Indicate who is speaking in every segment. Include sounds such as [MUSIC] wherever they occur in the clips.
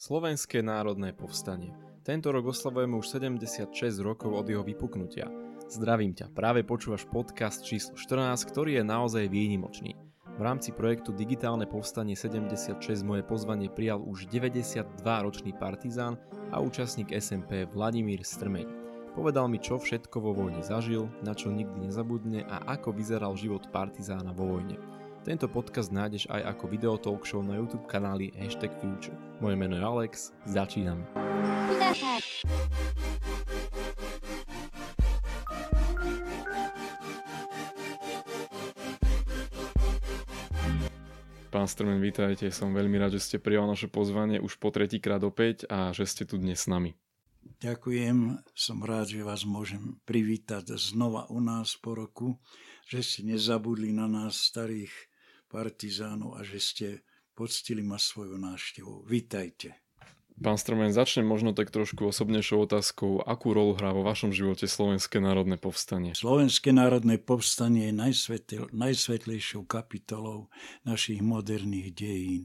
Speaker 1: Slovenské národné povstanie. Tento rok oslavujeme už 76 rokov od jeho vypuknutia. Zdravím ťa, práve počúvaš podcast číslo 14, ktorý je naozaj výnimočný. V rámci projektu Digitálne povstanie 76 moje pozvanie prijal už 92-ročný partizán a účastník SMP Vladimír Strmeň. Povedal mi, čo všetko vo vojne zažil, na čo nikdy nezabudne a ako vyzeral život partizána vo vojne. Tento podcast nájdeš aj ako video talk show na YouTube kanáli Hashtag Future. Moje meno je Alex, začíname. Pán Strmen, vítajte, som veľmi rád, že ste prijal naše pozvanie už po tretíkrát opäť a že ste tu dnes s nami.
Speaker 2: Ďakujem, som rád, že vás môžem privítať znova u nás po roku, že ste nezabudli na nás starých partizánov a že ste poctili ma svoju návštevu. Vítajte.
Speaker 1: Pán Stromen, začnem možno tak trošku osobnejšou otázkou. Akú rolu hrá vo vašom živote Slovenské národné povstanie?
Speaker 2: Slovenské národné povstanie je najsvetl, najsvetlejšou kapitolou našich moderných dejín.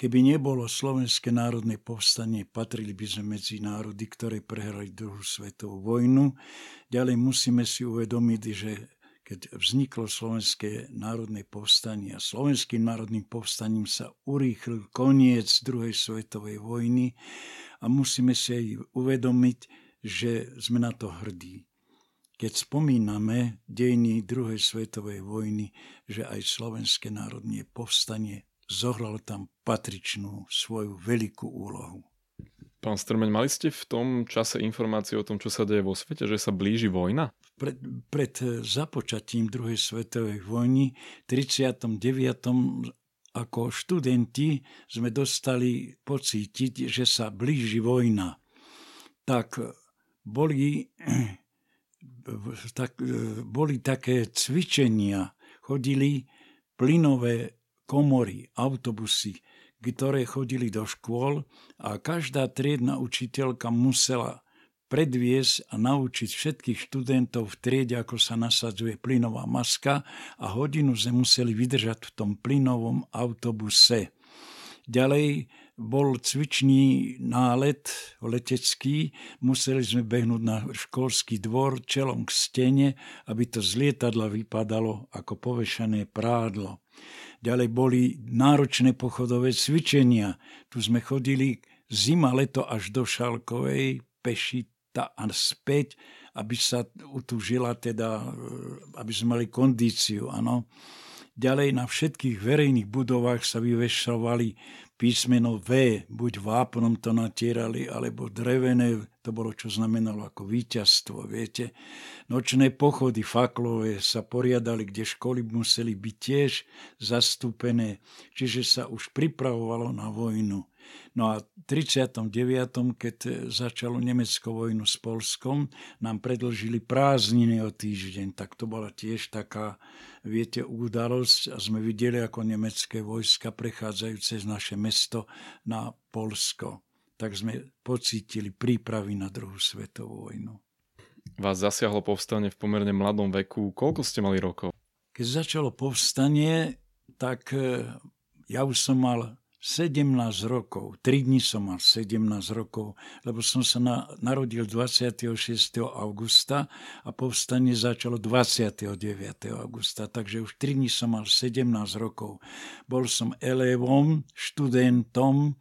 Speaker 2: Keby nebolo Slovenské národné povstanie, patrili by sme medzi národy, ktoré prehrali druhú svetovú vojnu. Ďalej musíme si uvedomiť, že keď vzniklo Slovenské národné povstanie a Slovenským národným povstaním sa urýchlil koniec druhej svetovej vojny a musíme si aj uvedomiť, že sme na to hrdí. Keď spomíname dejiny druhej svetovej vojny, že aj Slovenské národné povstanie zohralo tam patričnú svoju veľkú úlohu.
Speaker 1: Pán Strmeň, mali ste v tom čase informácie o tom, čo sa deje vo svete, že sa blíži vojna?
Speaker 2: Pred, pred započatím druhej svetovej vojny, 39 ako študenti sme dostali pocítiť, že sa blíži vojna. Tak boli, tak, boli také cvičenia, chodili plynové komory, autobusy, ktoré chodili do škôl a každá triedna učiteľka musela predviesť a naučiť všetkých študentov v triede, ako sa nasadzuje plynová maska a hodinu sme museli vydržať v tom plynovom autobuse. Ďalej bol cvičný nálet letecký, museli sme behnúť na školský dvor čelom k stene, aby to z lietadla vypadalo ako povešané prádlo. Ďalej boli náročné pochodové cvičenia. Tu sme chodili zima, leto až do Šalkovej, pešita a späť, aby sa utužila teda, aby sme mali kondíciu, áno. Ďalej na všetkých verejných budovách sa vyvešovali písmeno V, buď vápnom to natierali, alebo drevené, to bolo čo znamenalo ako víťazstvo, viete. Nočné pochody faklové sa poriadali, kde školy museli byť tiež zastúpené, čiže sa už pripravovalo na vojnu. No a v 39., keď začalo Nemecko vojnu s Polskom, nám predlžili prázdniny o týždeň, tak to bola tiež taká, viete, udalosť a sme videli, ako nemecké vojska prechádzajú cez naše mesto na Polsko. Tak sme pocítili prípravy na druhú svetovú vojnu.
Speaker 1: Vás zasiahlo povstanie v pomerne mladom veku. Koľko ste mali rokov?
Speaker 2: Keď začalo povstanie, tak eh, ja už som mal 17 rokov, 3 dní som mal 17 rokov, lebo som sa na, narodil 26. augusta a povstanie začalo 29. augusta, takže už 3 dní som mal 17 rokov. Bol som elevom, študentom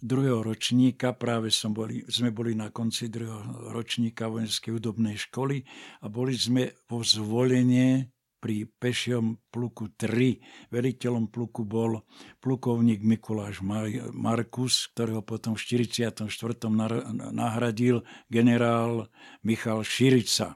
Speaker 2: druhého ročníka, práve som boli, sme boli na konci druhého ročníka vojenskej hudobnej školy a boli sme vo zvolenie pri pešiom pluku 3. Veliteľom pluku bol plukovník Mikuláš Markus, ktorého potom v 44. nahradil generál Michal Širica.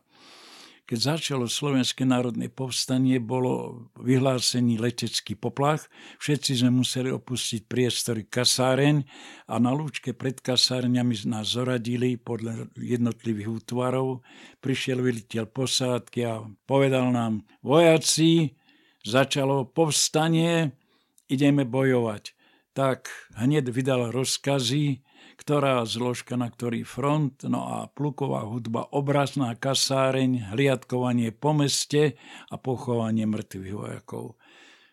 Speaker 2: Keď začalo Slovenské národné povstanie, bolo vyhlásený letecký poplach. Všetci sme museli opustiť priestory kasáreň a na lúčke pred kasárňami nás zoradili podľa jednotlivých útvarov. Prišiel veliteľ posádky a povedal nám, vojaci, začalo povstanie, ideme bojovať. Tak hneď vydal rozkazy, ktorá zložka, na ktorý front, no a pluková hudba, obrazná kasáreň, hliadkovanie po meste a pochovanie mŕtvych vojakov.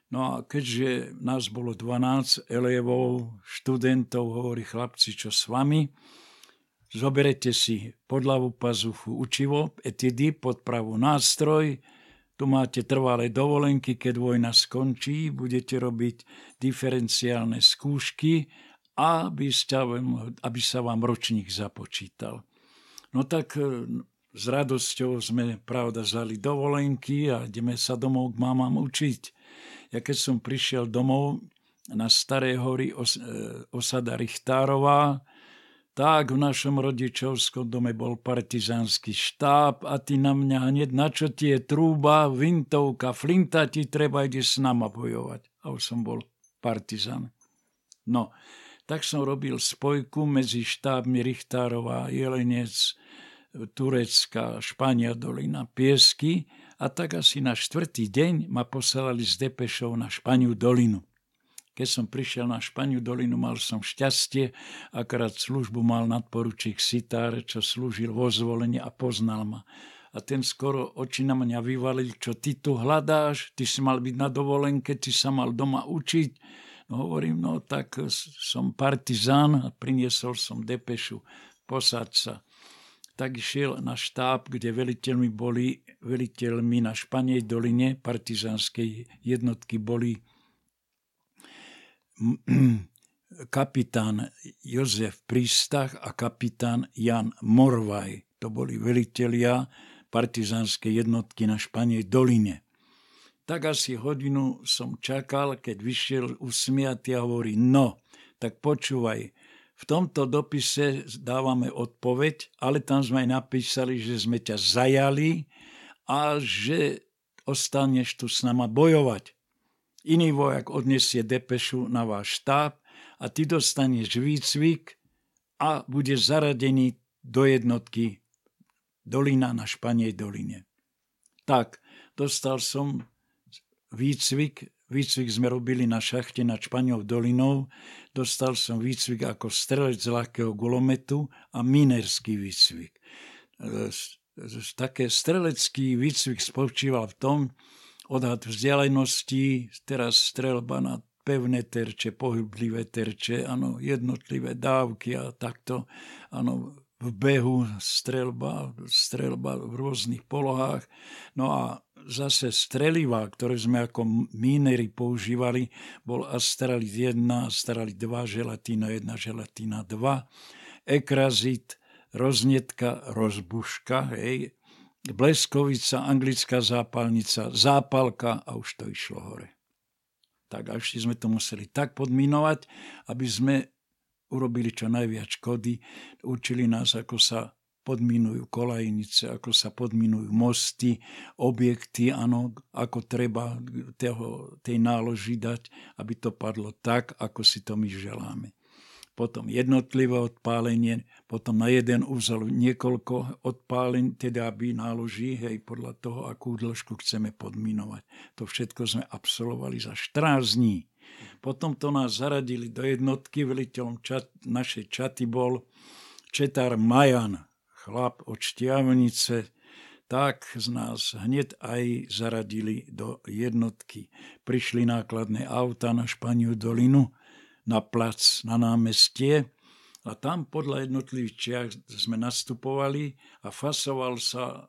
Speaker 2: No a keďže nás bolo 12 elevov, študentov, hovorí chlapci, čo s vami, zoberete si podľavú pazuchu učivo, etidy, podpravu nástroj, tu máte trvalé dovolenky, keď vojna skončí, budete robiť diferenciálne skúšky, aby, aby sa vám ročník započítal. No tak e, s radosťou sme, pravda, zali dovolenky a ideme sa domov k mamám učiť. Ja keď som prišiel domov na Staré hory os, e, osada Richtárová, tak v našom rodičovskom dome bol partizánsky štáb a ty na mňa hneď, na čo ti je trúba, vintovka, flinta ti treba, ide s nama bojovať. A už som bol partizán. No, tak som robil spojku medzi štábmi Richtárova, Jelenec, Turecka, Špania dolina, Piesky a tak asi na štvrtý deň ma poslali z Depešov na Španiu dolinu. Keď som prišiel na Španiu dolinu, mal som šťastie, akorát službu mal nadporučík Sitár, čo slúžil vo zvolení a poznal ma. A ten skoro oči na mňa vyvalil, čo ty tu hľadáš, ty si mal byť na dovolenke, ty sa mal doma učiť. Hovorím, no tak som partizán a priniesol som depešu, posaď sa tak išiel na štáb, kde veliteľmi boli, veliteľmi na Španej doline partizánskej jednotky boli [CLEARS THROAT] kapitán Jozef Prístach a kapitán Jan Morvaj. To boli velitelia partizánskej jednotky na Španej doline. Tak asi hodinu som čakal, keď vyšiel usmiatý a hovorí, no, tak počúvaj, v tomto dopise dávame odpoveď, ale tam sme aj napísali, že sme ťa zajali a že ostaneš tu s nama bojovať. Iný vojak odnesie depešu na váš štáb a ty dostaneš výcvik a budeš zaradený do jednotky Dolina na Španej doline. Tak, dostal som výcvik Výcvik sme robili na šachte nad Španiou dolinou. Dostal som výcvik ako strelec z ľahkého gulometu a minerský výcvik. Také strelecký výcvik spočíval v tom, odhad vzdialenosti, teraz strelba na pevné terče, pohyblivé terče, ano, jednotlivé dávky a takto, ano, v behu, strelba, strelba v rôznych polohách. No a zase streliva, ktoré sme ako mínery používali, bol Astralit 1, Astralit 2, želatína 1, želatína 2, ekrazit, roznetka, rozbuška, hej, bleskovica, anglická zápalnica, zápalka a už to išlo hore. Tak a ešte sme to museli tak podminovať, aby sme urobili čo najviac škody, učili nás, ako sa podminujú kolajnice, ako sa podminujú mosty, objekty, ano, ako treba toho, tej náloži dať, aby to padlo tak, ako si to my želáme. Potom jednotlivé odpálenie, potom na jeden úzol niekoľko odpálení, teda aby náloží, hej, podľa toho, akú dĺžku chceme podminovať. To všetko sme absolvovali za 14 dní. Potom to nás zaradili do jednotky, veliteľom čat, našej čaty bol Četár Majan, chlap od Štiavnice, tak z nás hneď aj zaradili do jednotky. Prišli nákladné auta na Španiu dolinu, na plac, na námestie a tam podľa jednotlivých čiach sme nastupovali a fasoval sa,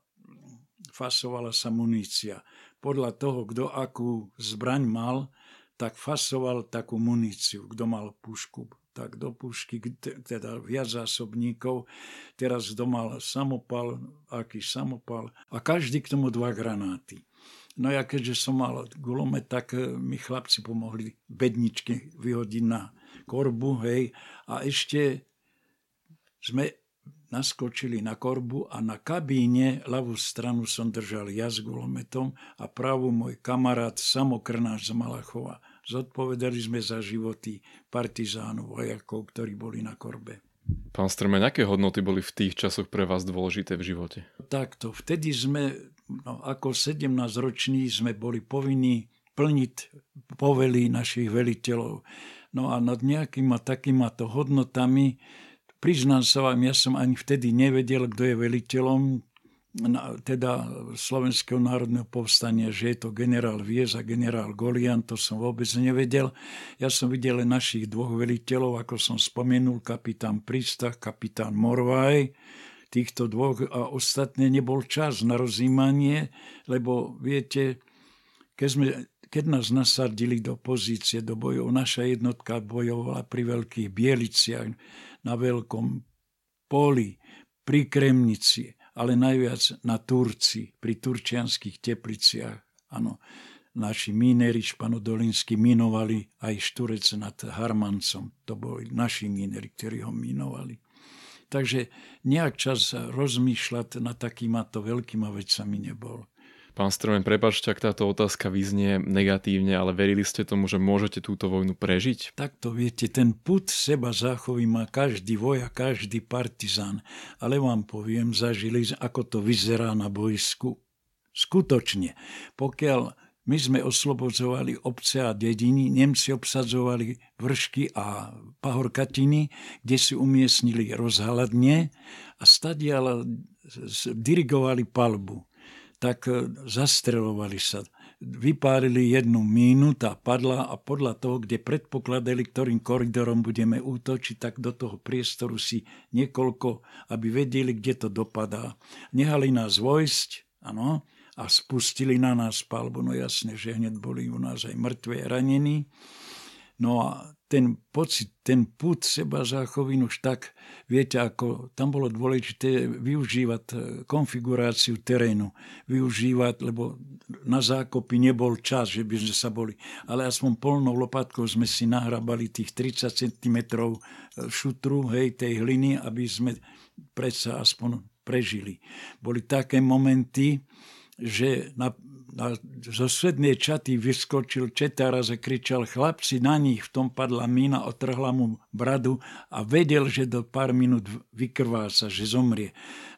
Speaker 2: fasovala sa munícia. Podľa toho, kto akú zbraň mal, tak fasoval takú muníciu. Kto mal pušku, tak do pušky, teda viac zásobníkov. Teraz kto samopal, aký samopal. A každý k tomu dva granáty. No ja keďže som mal gulomet, tak e, mi chlapci pomohli bedničky vyhodiť na korbu, hej. A ešte sme naskočili na korbu a na kabíne ľavú stranu som držal ja s gulometom a pravú môj kamarát samokrnáč z Malachova. Zodpovedali sme za životy partizánov, vojakov, ktorí boli na korbe.
Speaker 1: Pán Strmeň, aké hodnoty boli v tých časoch pre vás dôležité v živote?
Speaker 2: Takto, vtedy sme, no, ako 17-roční, sme boli povinní plniť povely našich veliteľov. No a nad nejakýma takýmato hodnotami, priznám sa vám, ja som ani vtedy nevedel, kto je veliteľom, teda Slovenského národného povstania, že je to generál Viez a generál Golian, to som vôbec nevedel. Ja som videl len našich dvoch veliteľov, ako som spomenul, kapitán Pristach, kapitán Morvaj, týchto dvoch a ostatné nebol čas na rozímanie, lebo viete, keď, sme, keď nás nasadili do pozície, do bojov, naša jednotka bojovala pri Veľkých Bieliciach, na Veľkom poli, pri Kremnici, ale najviac na Turci, pri turčianských tepliciach. Áno, naši mínery španodolinsky minovali aj Šturec nad Harmancom. To boli naši mínery, ktorí ho minovali. Takže nejak čas rozmýšľať nad takýmato veľkýma vecami nebol.
Speaker 1: Pán Stromen, prepačte, ak táto otázka vyznie negatívne, ale verili ste tomu, že môžete túto vojnu prežiť?
Speaker 2: Takto viete, ten put seba záchovy má každý vojak, každý partizán. Ale vám poviem, zažili, ako to vyzerá na bojsku. Skutočne, pokiaľ my sme oslobodzovali obce a dediny, Nemci obsadzovali vršky a pahorkatiny, kde si umiestnili rozhaladne a stadial dirigovali palbu tak e, zastrelovali sa. Vypálili jednu mínu, tá padla a podľa toho, kde predpokladali, ktorým koridorom budeme útočiť, tak do toho priestoru si niekoľko, aby vedeli, kde to dopadá. Nehali nás vojsť, áno, a spustili na nás palbu. No jasne, že hneď boli u nás aj mŕtve ranení. No a ten pocit, ten put seba záchovin už tak, viete, ako tam bolo dôležité využívať e, konfiguráciu terénu, využívať, lebo na zákopy nebol čas, že by sme sa boli, ale aspoň polnou lopatkou sme si nahrabali tých 30 cm e, šutru, hej, tej hliny, aby sme predsa aspoň prežili. Boli také momenty, že na, zo svednej čaty vyskočil četár a zakričal chlapci, na nich v tom padla mína, otrhla mu bradu a vedel, že do pár minút vykrváca, že zomrie.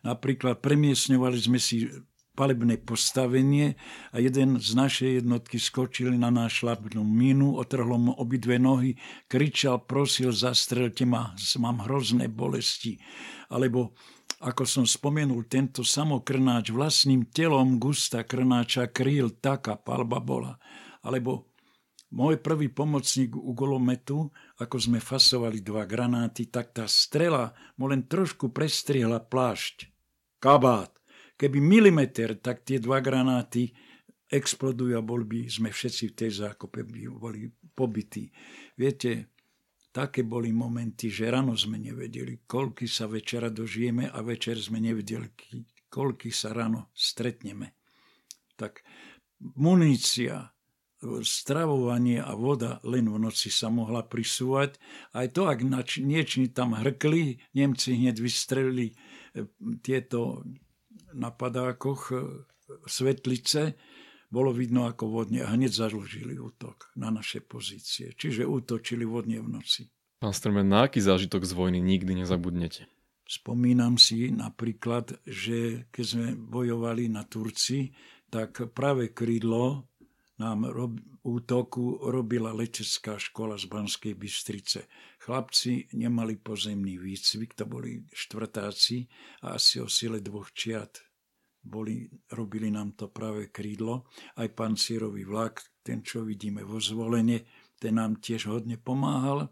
Speaker 2: Napríklad premiesňovali sme si palebné postavenie a jeden z našej jednotky skočil na náš šlapnú mínu, otrhlo mu obidve nohy, kričal, prosil, zastrelte ma, mám hrozné bolesti. Alebo ako som spomenul, tento samokrnáč vlastným telom Gusta Krnáča kryl, taká palba bola. Alebo môj prvý pomocník u golometu, ako sme fasovali dva granáty, tak tá strela mu len trošku prestrihla plášť. Kabát. Keby milimeter, tak tie dva granáty explodujú a bol by sme všetci v tej zákope boli pobytí. Viete, Také boli momenty, že ráno sme nevedeli, koľky sa večera dožijeme a večer sme nevedeli, koľky sa ráno stretneme. Tak munícia, stravovanie a voda len v noci sa mohla prisúvať. Aj to, ak niečo tam hrkli, Nemci hneď vystrelili e, tieto na padákoch e, svetlice, bolo vidno ako vodne a hneď založili útok na naše pozície. Čiže útočili vodne v noci.
Speaker 1: Pán Strmen, na aký zážitok z vojny nikdy nezabudnete?
Speaker 2: Spomínam si napríklad, že keď sme bojovali na Turci, tak práve krídlo nám rob, útoku robila letecká škola z Banskej Bystrice. Chlapci nemali pozemný výcvik, to boli štvrtáci a asi o sile dvoch čiat boli, robili nám to práve krídlo, aj pancírový vlak, ten, čo vidíme vo zvolenie, ten nám tiež hodne pomáhal.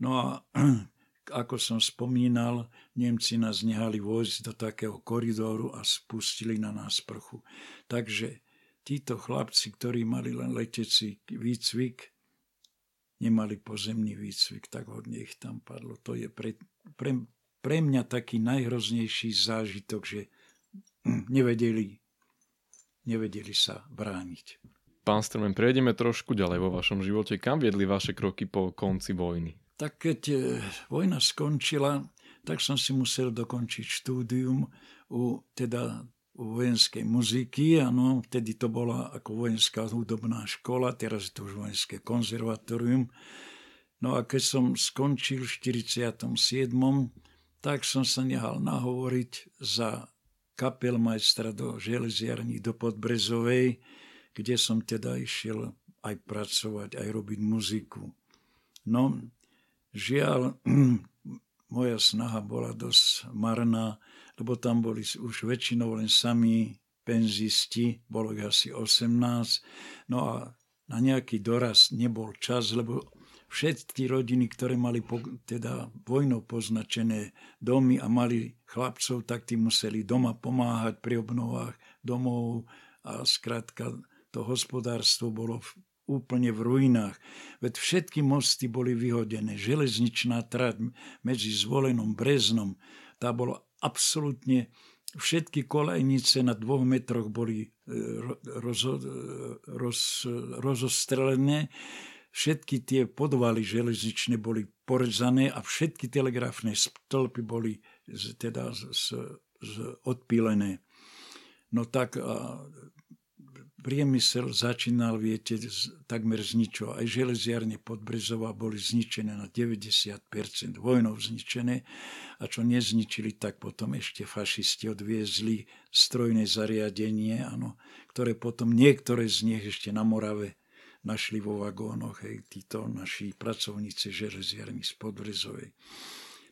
Speaker 2: No a [CLEARS THROAT] ako som spomínal, Nemci nás nehali vojsť do takého koridoru a spustili na nás prchu. Takže títo chlapci, ktorí mali len letecí výcvik, nemali pozemný výcvik, tak hodne ich tam padlo. To je pre, pre, pre mňa taký najhroznejší zážitok, že nevedeli, nevedeli sa brániť.
Speaker 1: Pán Strmen, prejdeme trošku ďalej vo vašom živote. Kam viedli vaše kroky po konci vojny?
Speaker 2: Tak keď e, vojna skončila, tak som si musel dokončiť štúdium u, teda, u vojenskej muziky. Ano, vtedy to bola ako vojenská hudobná škola, teraz je to už vojenské konzervatórium. No a keď som skončil v 47., tak som sa nehal nahovoriť za kapelmajstra do železiarní do Podbrezovej, kde som teda išiel aj pracovať, aj robiť muziku. No, žiaľ, [CLEARS THROAT] moja snaha bola dosť marná, lebo tam boli už väčšinou len sami penzisti, bolo ich asi 18. No a na nejaký doraz nebol čas, lebo všetky rodiny, ktoré mali po, teda vojnou poznačené domy a mali chlapcov, tak tí museli doma pomáhať pri obnovách domov a skrátka to hospodárstvo bolo v, úplne v ruinách. Veď všetky mosty boli vyhodené. Železničná trať medzi Zvolenom Breznom, tá bola absolútne všetky kolejnice na dvoch metroch boli e, roz, roz, rozostrelené, všetky tie podvaly železničné boli porezané a všetky telegrafné stĺpy boli teda z, z, z odpílené. No tak a priemysel začínal, viete, takmer z ničoho. Aj železiarne Podbrezova boli zničené na 90%, vojnou zničené. A čo nezničili, tak potom ešte fašisti odviezli strojné zariadenie, ano, ktoré potom niektoré z nich ešte na Morave našli vo vagónoch, hej, títo naši pracovníci železiarní z Podbrezovej.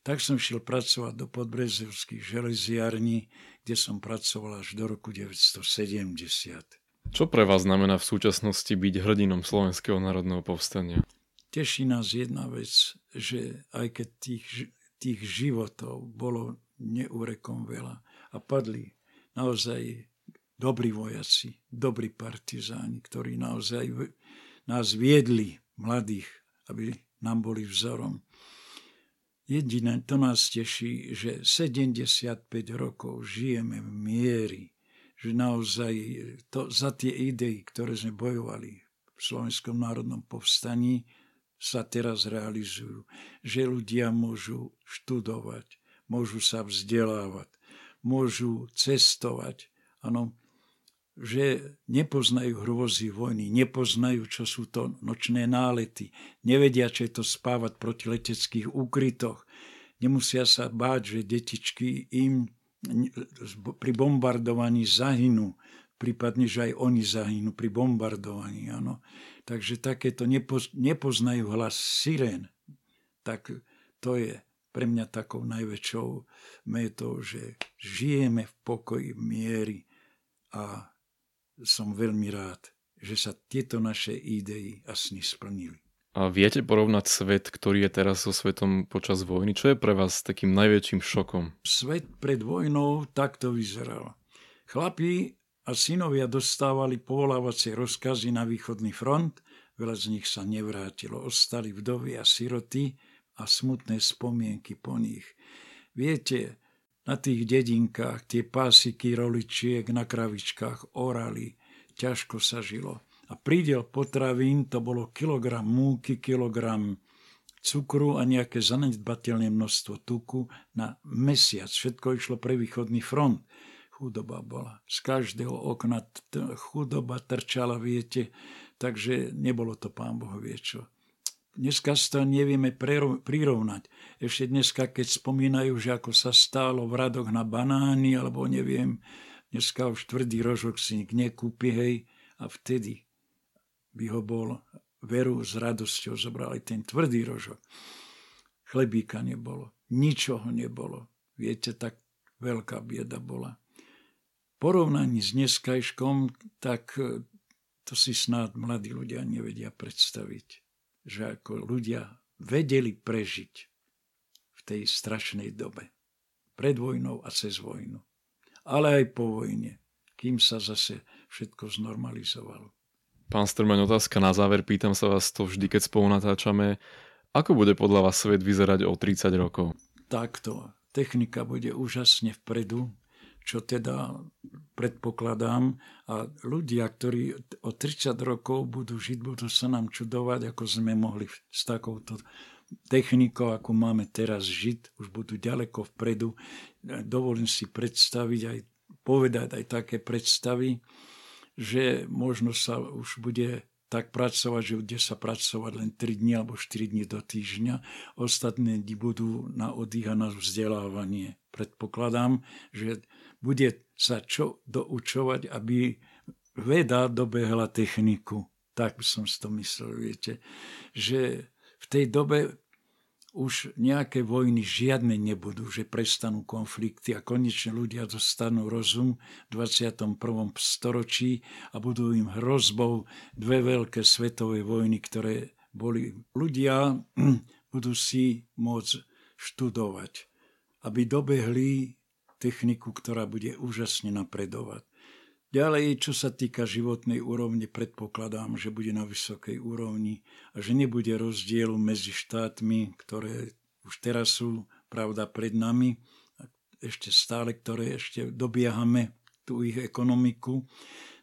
Speaker 2: Tak som šiel pracovať do podbrezovských železiarní, kde som pracoval až do roku 1970.
Speaker 1: Čo pre vás znamená v súčasnosti byť hrdinom Slovenského národného povstania?
Speaker 2: Teší nás jedna vec, že aj keď tých, tých životov bolo neurekom veľa a padli naozaj dobrí vojaci, dobrí partizáni, ktorí naozaj nás viedli, mladých, aby nám boli vzorom. Jediné to nás teší, že 75 rokov žijeme v miery, že naozaj to, za tie idei, ktoré sme bojovali v Slovenskom národnom povstaní, sa teraz realizujú. Že ľudia môžu študovať, môžu sa vzdelávať, môžu cestovať. Ano, že nepoznajú hrôzy vojny, nepoznajú, čo sú to nočné nálety, nevedia, čo je to spávať proti leteckých úkrytoch, nemusia sa báť, že detičky im pri bombardovaní zahynú, prípadne, že aj oni zahynú pri bombardovaní. Áno. Takže takéto nepoz, nepoznajú hlas sirén. Tak to je pre mňa takou najväčšou metou, že žijeme v pokoji, miery a som veľmi rád, že sa tieto naše idei a sny splnili.
Speaker 1: A viete porovnať svet, ktorý je teraz so svetom počas vojny? Čo je pre vás takým najväčším šokom?
Speaker 2: Svet pred vojnou takto vyzeral. Chlapí a synovia dostávali povolávacie rozkazy na východný front, veľa z nich sa nevrátilo. Ostali vdovy a siroty a smutné spomienky po nich. Viete, na tých dedinkách tie pásiky roličiek na kravičkách orali, ťažko sa žilo a prídel potravín to bolo kilogram múky, kilogram cukru a nejaké zanedbateľné množstvo tuku na mesiac. Všetko išlo pre východný front. Chudoba bola. Z každého okna t- chudoba trčala, viete, takže nebolo to pán Boh vie čo. Dneska to nevieme prirovnať. Ešte dneska, keď spomínajú, že ako sa stálo v radoch na banány, alebo neviem, dneska už tvrdý rožok si nik nekúpi, hej, a vtedy by ho bol veru s radosťou zobrali ten tvrdý rožok. Chlebíka nebolo, ničoho nebolo. Viete, tak veľká bieda bola. Porovnaní s dneskajškom, tak e, to si snáď mladí ľudia nevedia predstaviť. Že ako ľudia vedeli prežiť v tej strašnej dobe. Pred vojnou a cez vojnu. Ale aj po vojne, kým sa zase všetko znormalizovalo.
Speaker 1: Pán Strmeň, otázka na záver. Pýtam sa vás to vždy, keď spolu natáčame. Ako bude podľa vás svet vyzerať o 30 rokov?
Speaker 2: Takto. Technika bude úžasne vpredu, čo teda predpokladám. A ľudia, ktorí o 30 rokov budú žiť, budú sa nám čudovať, ako sme mohli s takouto technikou, ako máme teraz žiť, už budú ďaleko vpredu. Dovolím si predstaviť aj povedať aj také predstavy, že možno sa už bude tak pracovať, že bude sa pracovať len 3 dní alebo 4 dní do týždňa. Ostatné dni budú na oddych a na vzdelávanie. Predpokladám, že bude sa čo doučovať, aby veda dobehla techniku. Tak som si to myslel, viete. Že v tej dobe už nejaké vojny žiadne nebudú, že prestanú konflikty a konečne ľudia dostanú rozum v 21. storočí a budú im hrozbou dve veľké svetové vojny, ktoré boli. Ľudia [CLEARS THROAT] budú si môcť študovať, aby dobehli techniku, ktorá bude úžasne napredovať. Ďalej, čo sa týka životnej úrovne, predpokladám, že bude na vysokej úrovni a že nebude rozdielu medzi štátmi, ktoré už teraz sú, pravda, pred nami, ešte stále, ktoré ešte dobiehame tú ich ekonomiku.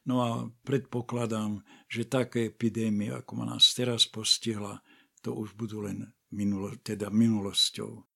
Speaker 2: No a predpokladám, že také epidémie, ako ma nás teraz postihla, to už budú len minulo, teda minulosťou.